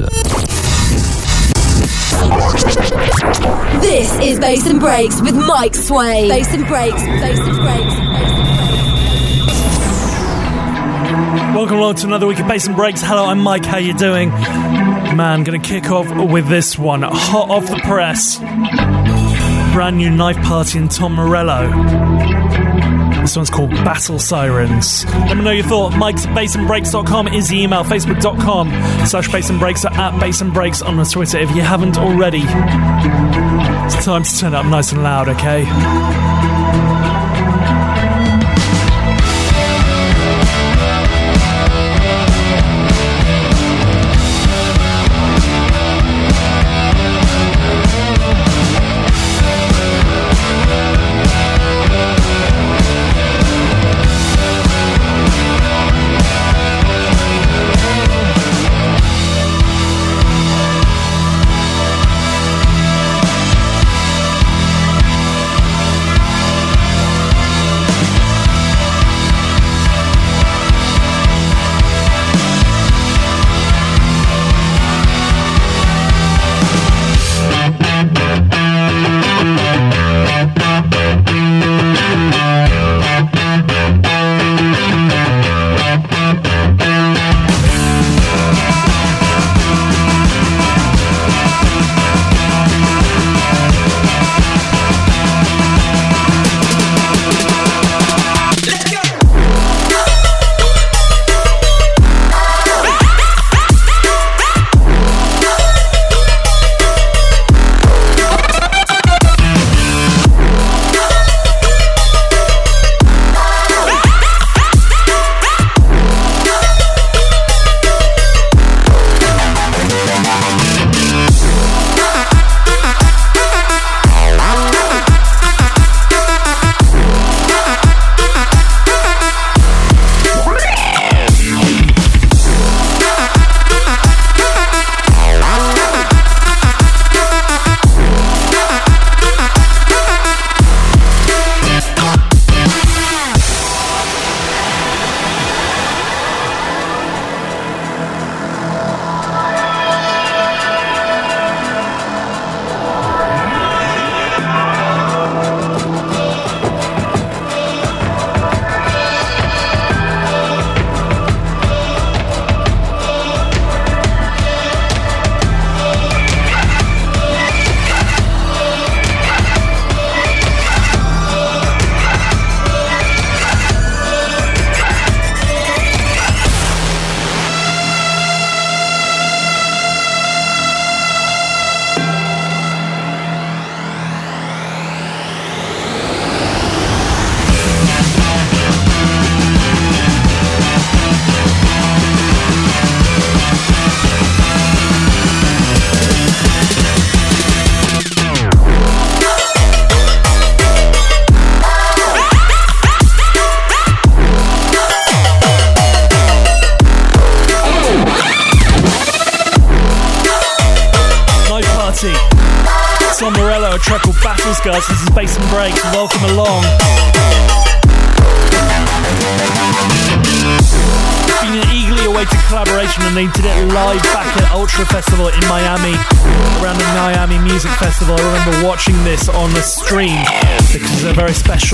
listen. This is Bass and Breaks with Mike Sway. Bass and Breaks, Bass and Breaks, Welcome along to another week of Bass and Breaks. Hello, I'm Mike. How you doing? Man, gonna kick off with this one. Hot off the press. Brand new Knife Party and Tom Morello. This one's called Battle Sirens. Let me know your thought. Mike's at bassandbreaks.com is the email. Facebook.com slash bass and breaks or at bass and breaks on the Twitter if you haven't already. It's time to turn up nice and loud, okay?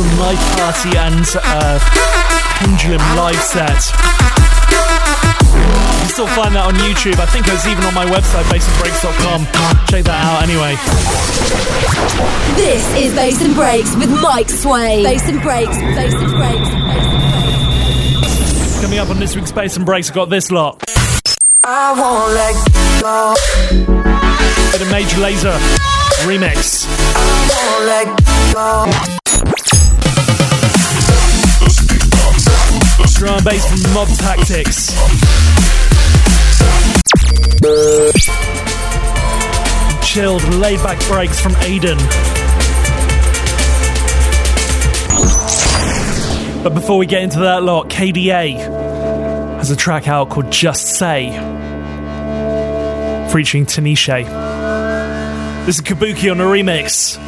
Very special Knife Party and uh, pendulum live set. You can still find that on YouTube. I think it's even on my website, bassandbreaks.com. Check that out anyway. This is Bass and Breaks with Mike Sway. Bass and Breaks, Bass and Breaks, Bass and Breaks. Coming up on this week's Bass and Breaks, I've got this lot. I won't let go. Bit of Major Lazer remix. I Won't let go. Drum and bass from Mob Tactics. Chilled, laid back breaks from Aiden. But before we get into that lot, KDA has a track out called Just Say, featuring Tinashe. This is Kabuki on a remix.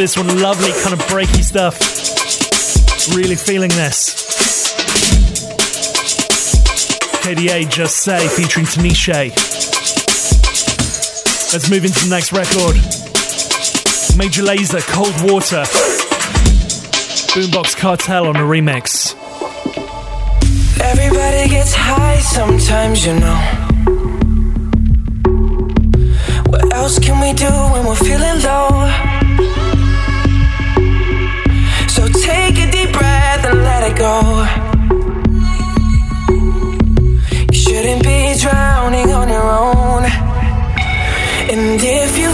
This one. Lovely kind of breaky stuff. Really feeling this. KDA Just Say featuring Tinashe. Let's move into the next record. Major Lazer, Cold Water. Boombox Cartel on a remix. Everybody gets high sometimes, you know. What else can we do when we're feeling low? Go. You shouldn't be drowning on your own. And if you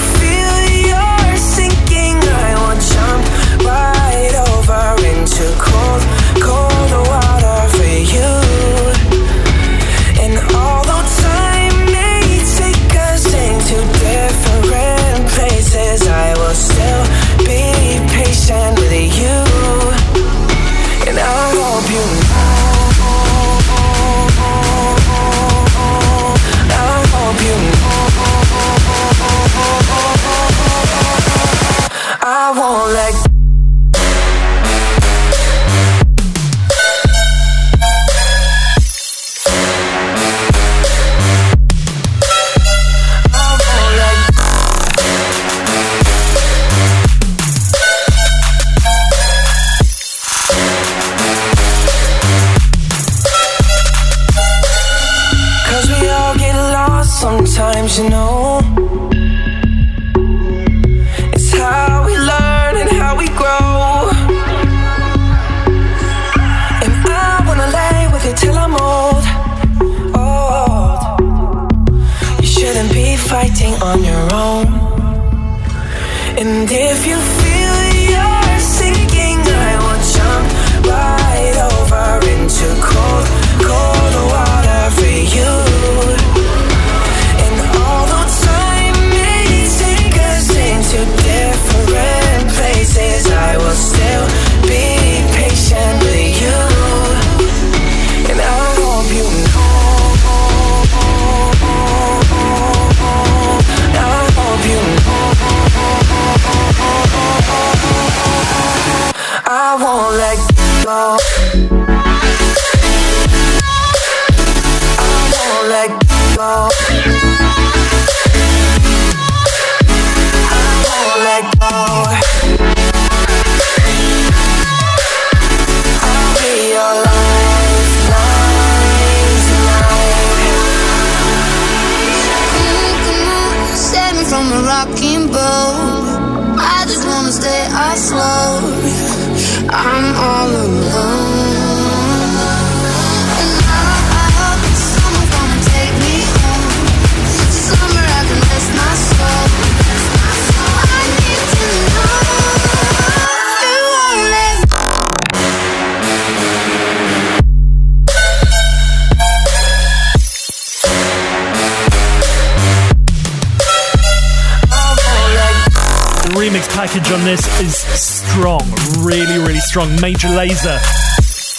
on this is strong, really, really strong. Major Lazer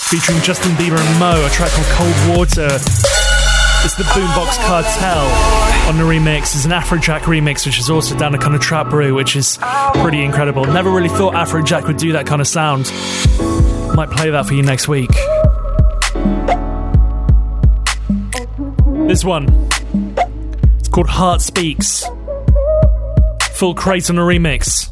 featuring Justin Bieber and Mo, a track called Cold Water. It's the Boombox Cartel on the remix. It's an Afrojack remix, which is also down a kind of trap brew, which is pretty incredible. Never really thought Afrojack would do that kind of sound. Might play that for you next week. This one. It's called Heart Speaks. Full Crate on a remix.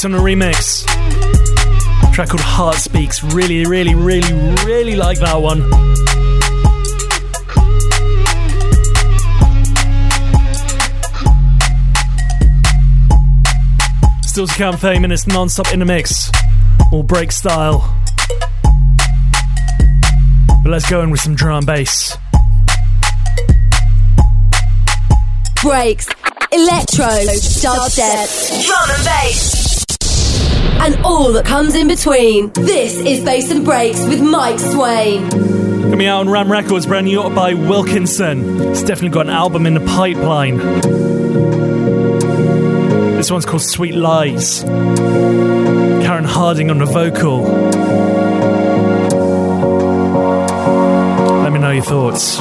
Full on a remix. track called Heart Speaks. Really, really, really, really like that one. Still to come 30 minutes non stop in the mix. All break style. But let's go in with some drum and bass. Breaks, electro, dubstep, drum and bass, and all that comes in between. This is Bass and Breaks with Mike Swain. Coming out on Ram Records, brand new by Wilkinson. It's definitely got an album in the pipeline. This one's called Sweet Lies. Karen Harding on the vocal. Let me know your thoughts.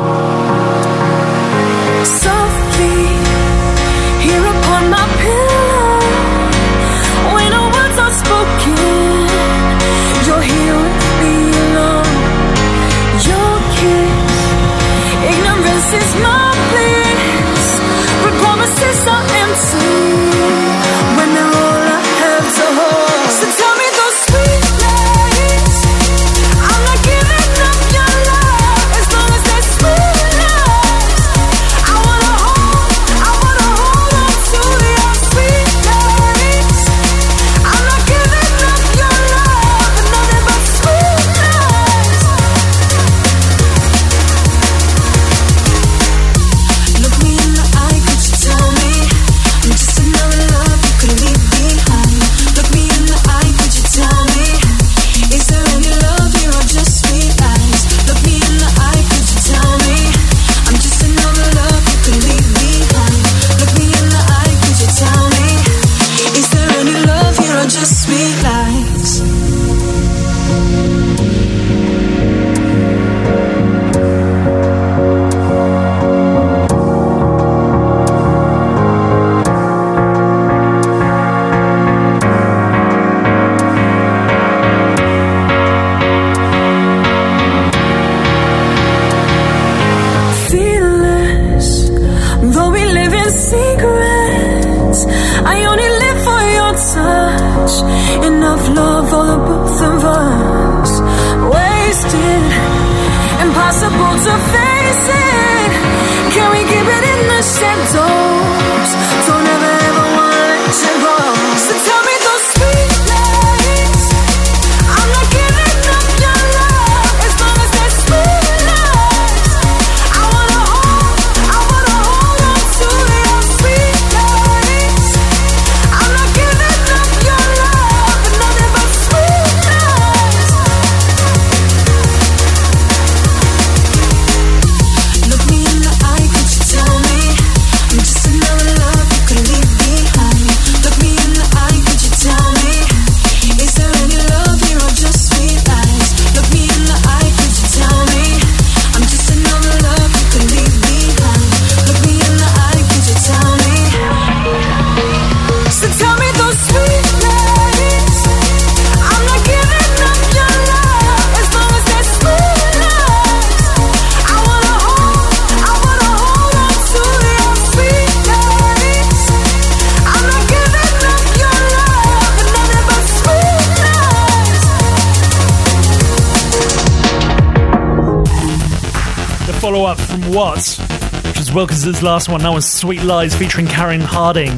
Wilkinson's last one. That was Sweet Lies featuring Karen Harding.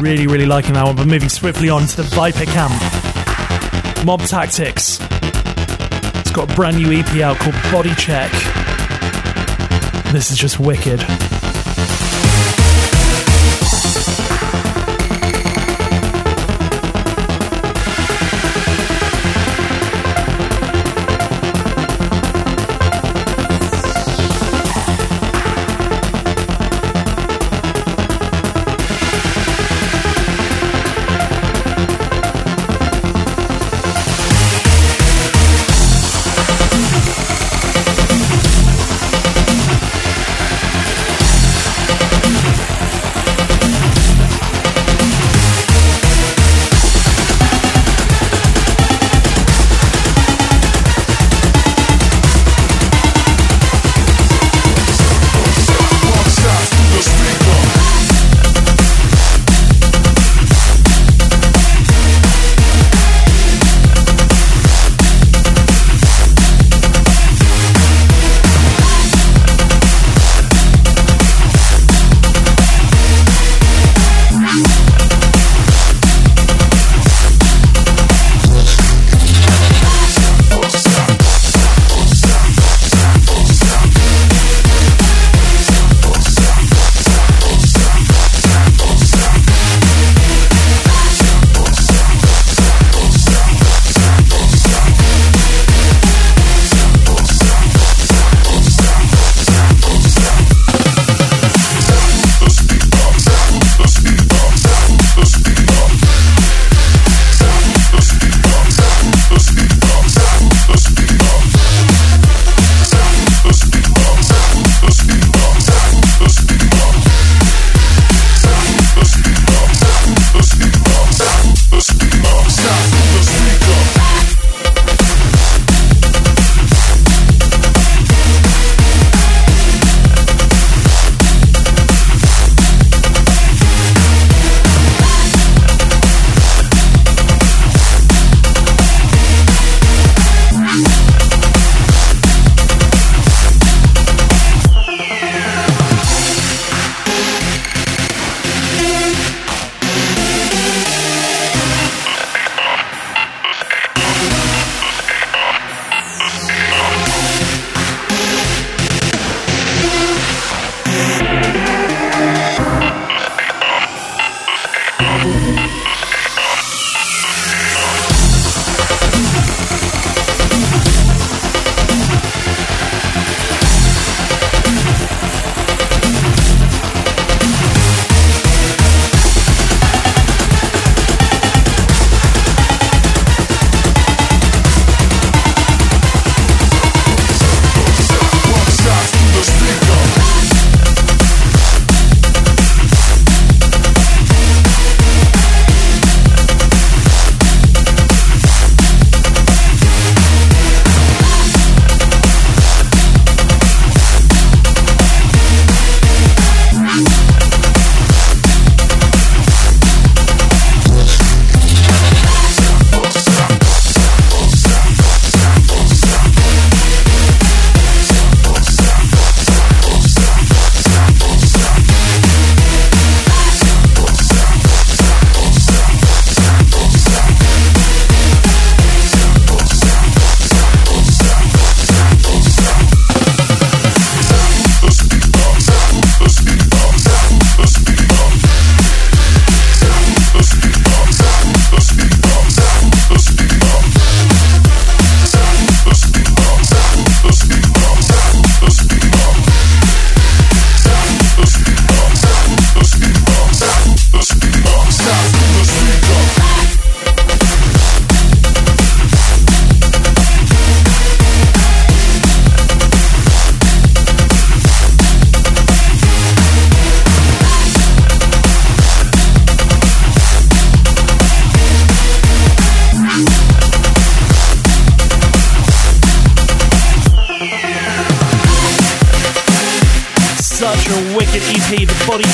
Really, really liking that one, but moving swiftly on to the Viper Camp. Mob Tactics. It's got a brand new EP out called Body Check. This is just wicked.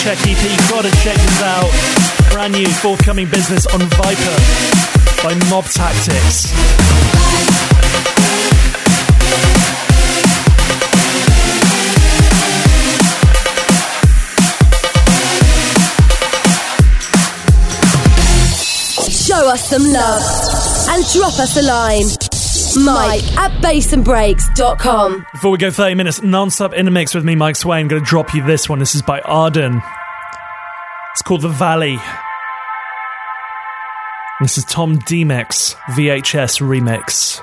Check EP. Gotta check this out. Brand new forthcoming business on Viper by Mob Tactics. Show us some love and drop us a line. Mike at bassandbreaks.com. Before we go 30 minutes non-stop in the mix with me, Mike Swain, I'm gonna drop you this one. This is by Arden. Called The Valley. This is Tom D-Mix VHS remix.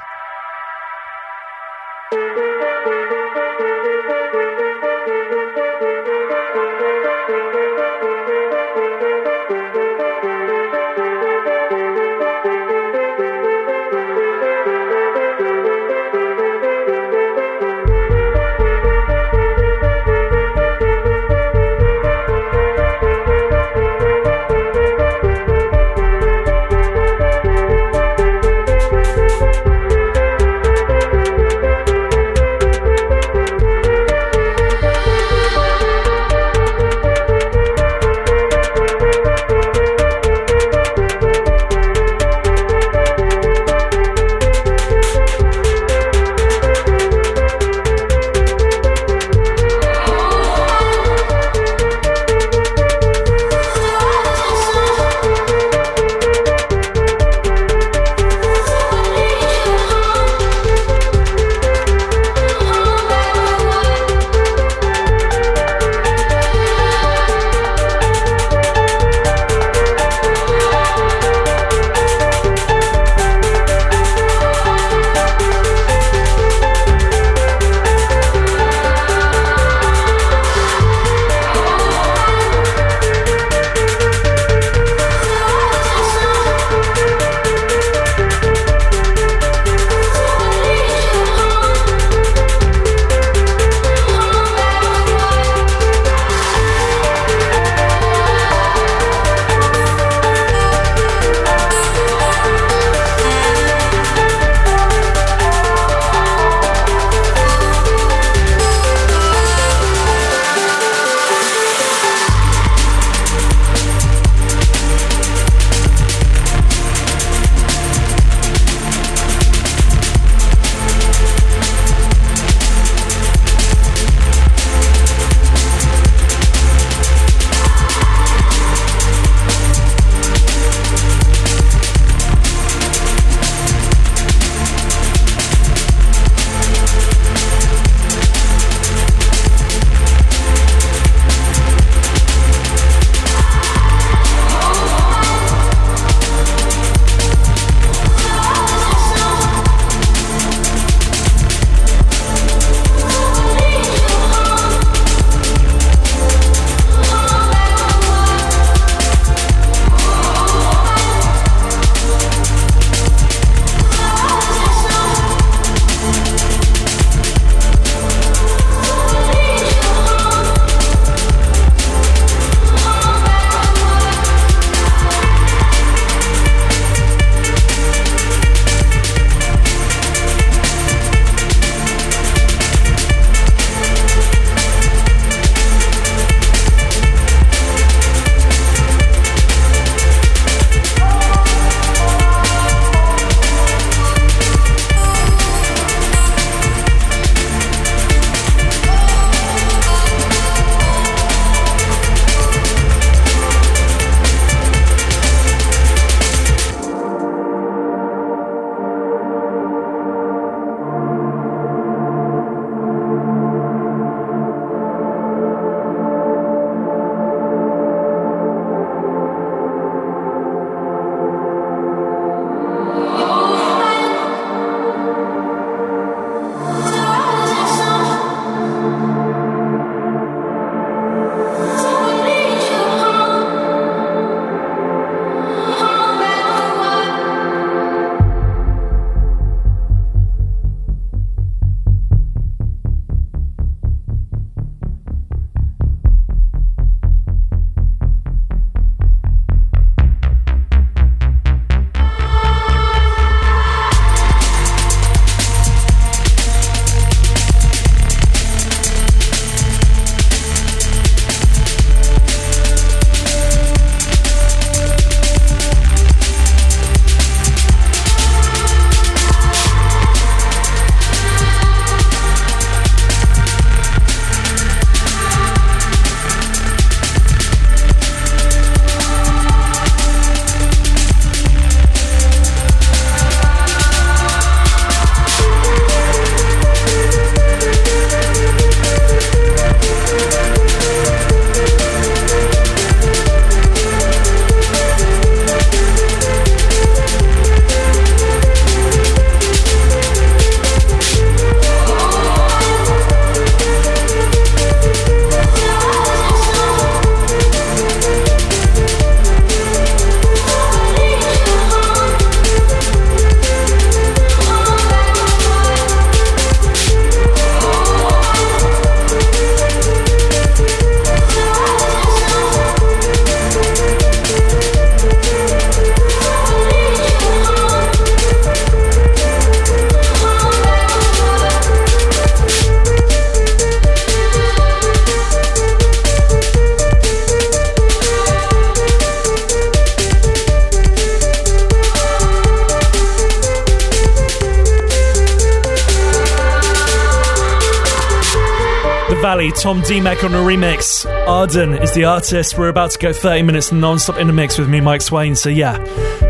Tom Demac on a remix. Arden is the artist. We're about to go 30 minutes non stop in the mix with me, Mike Swain. So, yeah,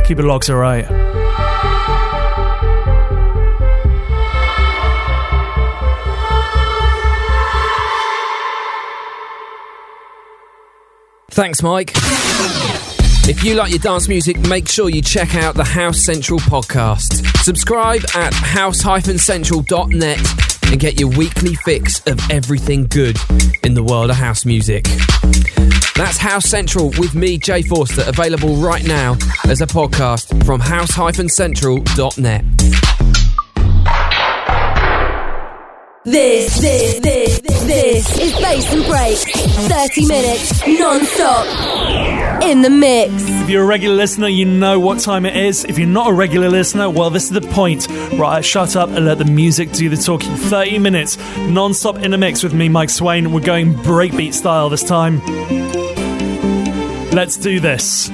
keep it locked, alright. Thanks, Mike. If you like your dance music, make sure you check out the House Central podcast. Subscribe at house-central.net and get your weekly fix of everything good in the world of house music. That's House Central with me, Jay Forster, available right now as a podcast from house-central.net. This, this, this, this is Bass and Breaks. 30 minutes non-stop in the mix. You're a regular listener, you know what time it is. If you're not a regular listener, well, this is the point. Right, shut up and let the music do the talking. 30 minutes non-stop in the mix with me, Mike Swain. We're going breakbeat style this time. Let's do this.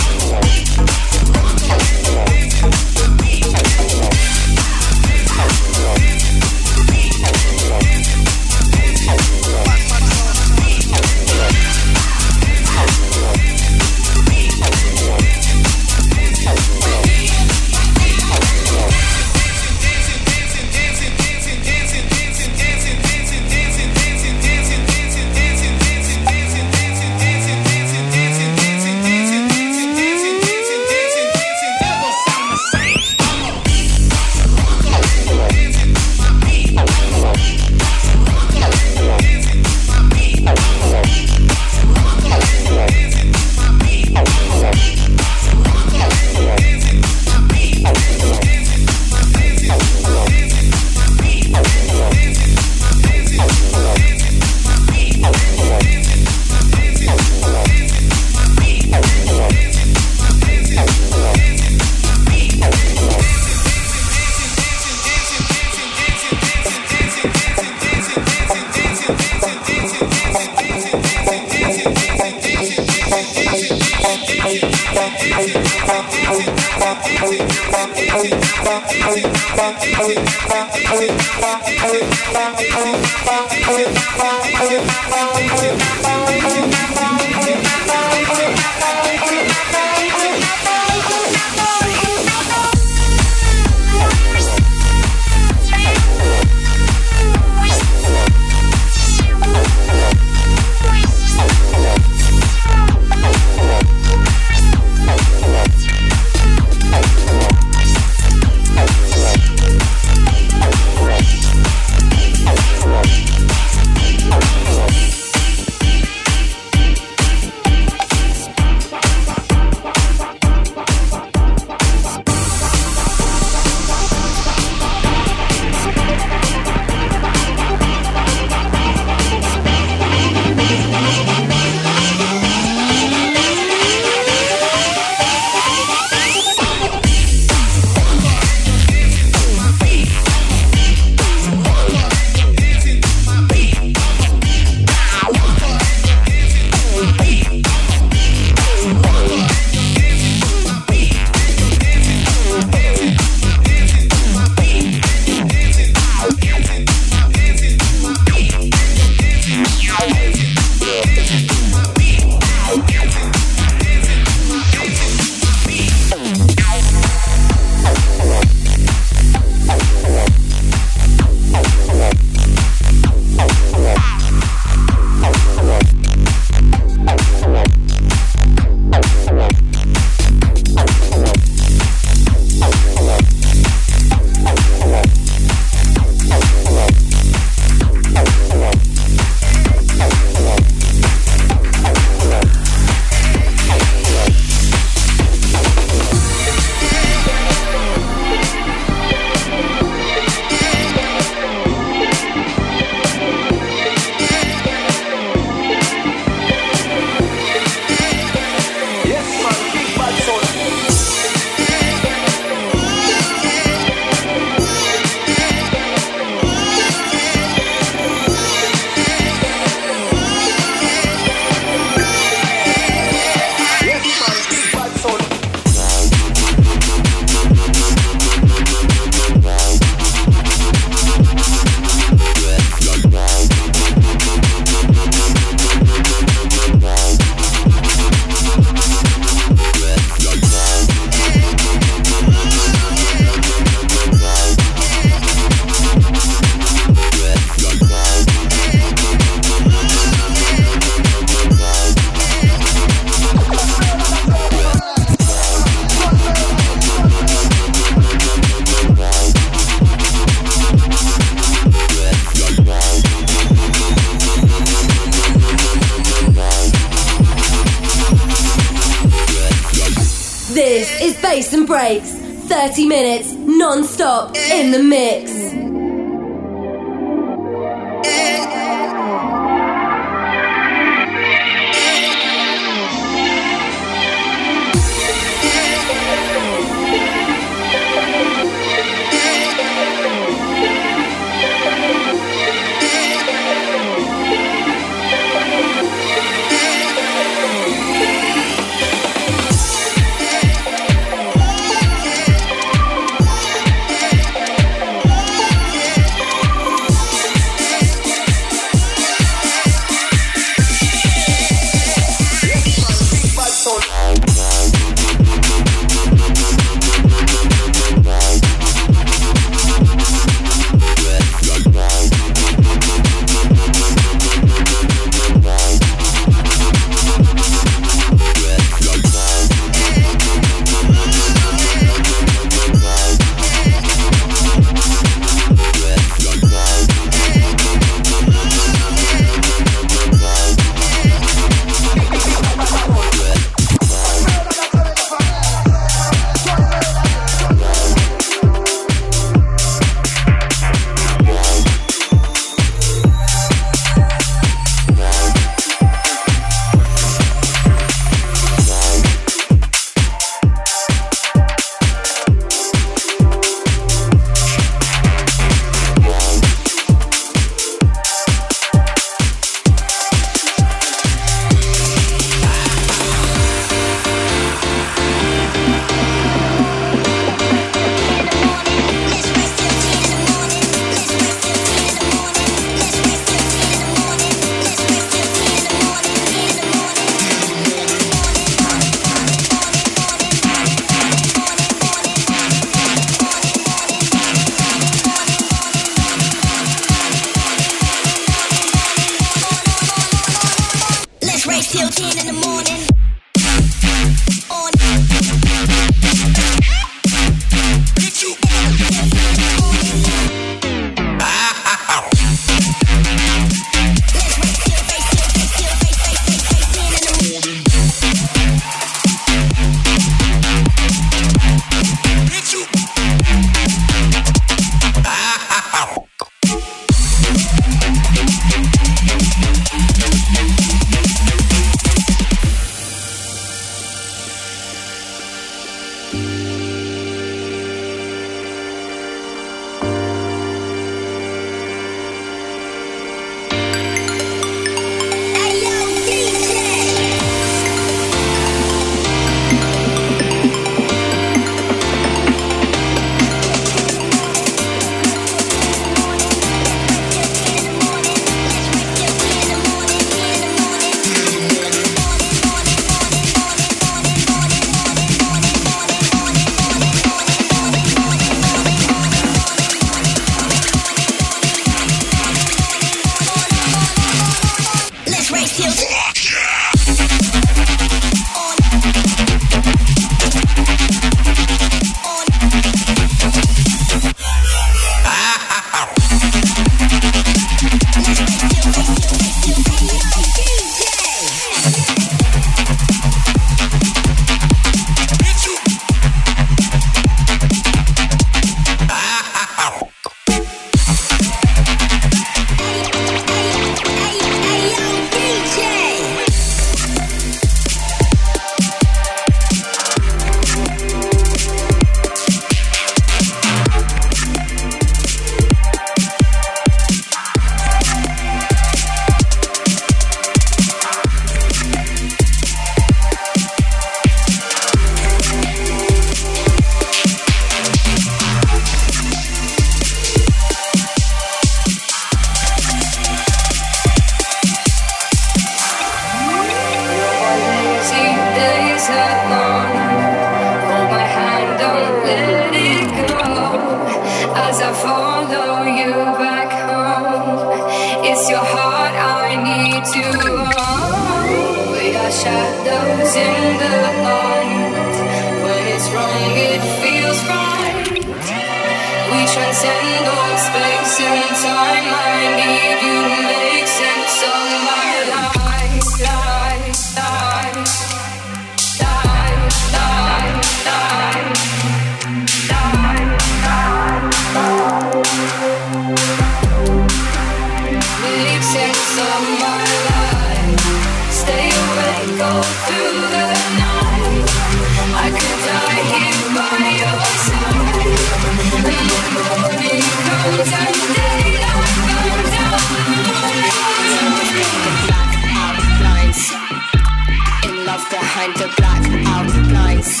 Behind the blackout blinds.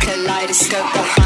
Kaleidoscope behind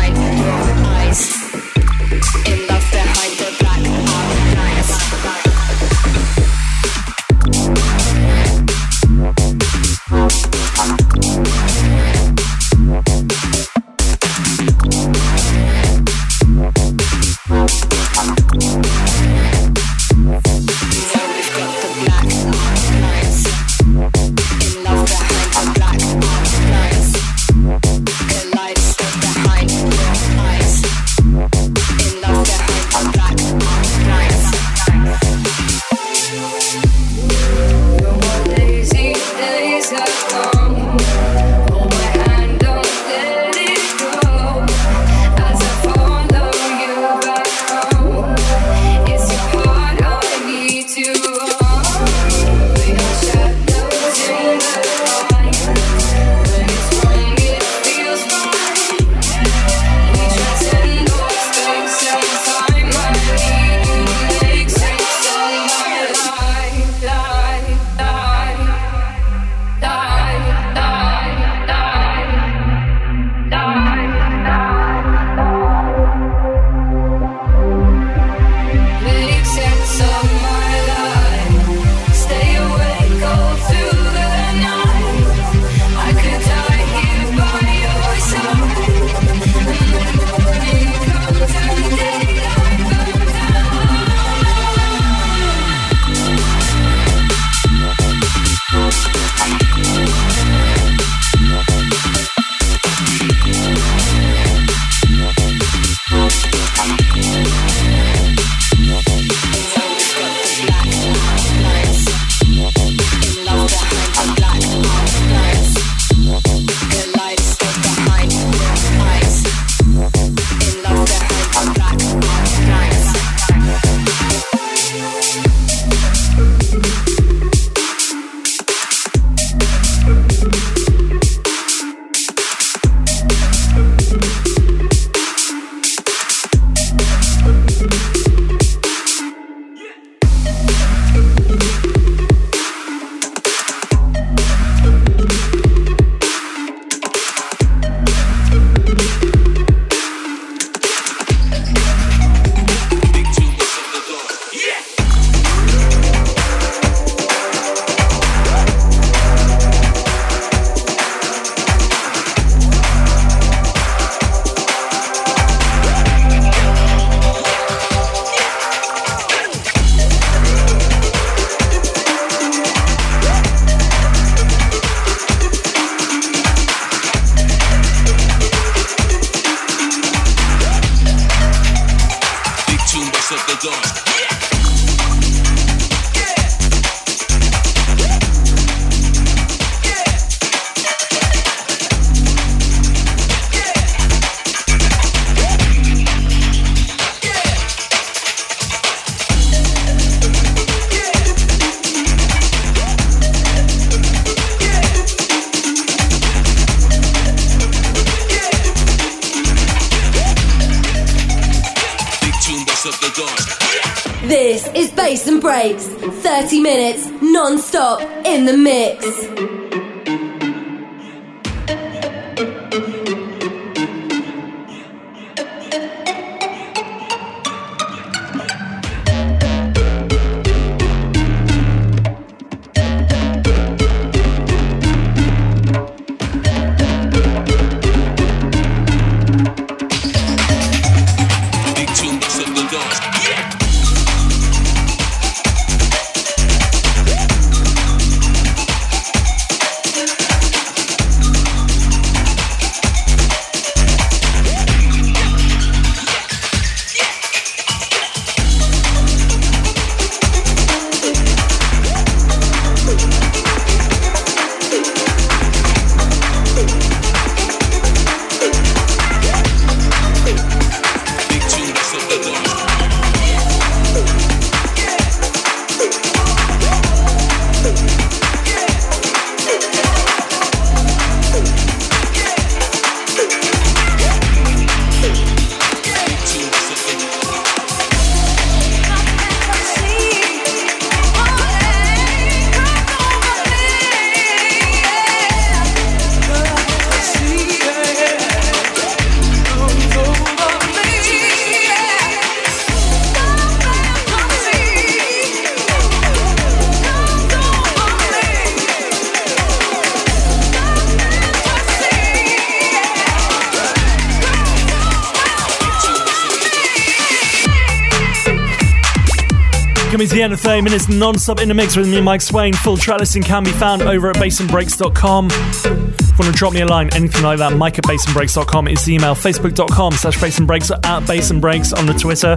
28 minutes non-stop in the mix with me, Mike Swain. Full tracklisting can be found over at bassandbreaks.com. If you want to drop me a line, anything like that, mike at bassandbreaks.com is the email, facebook.com slash bassandbreaks at bassandbreaks on the Twitter.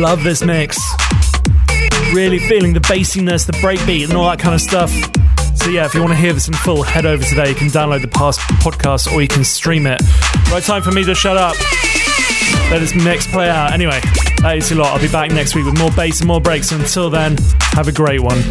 Love this mix. Really feeling the bassiness, the breakbeat and all that kind of stuff. So yeah, if you want to hear this in full, head over today. You can download the past podcast or you can stream it. Right time for me to shut up. Let this mix play out. Anyway is a lot. I'll be back next week with more bass and more breaks. Until then, have a great one.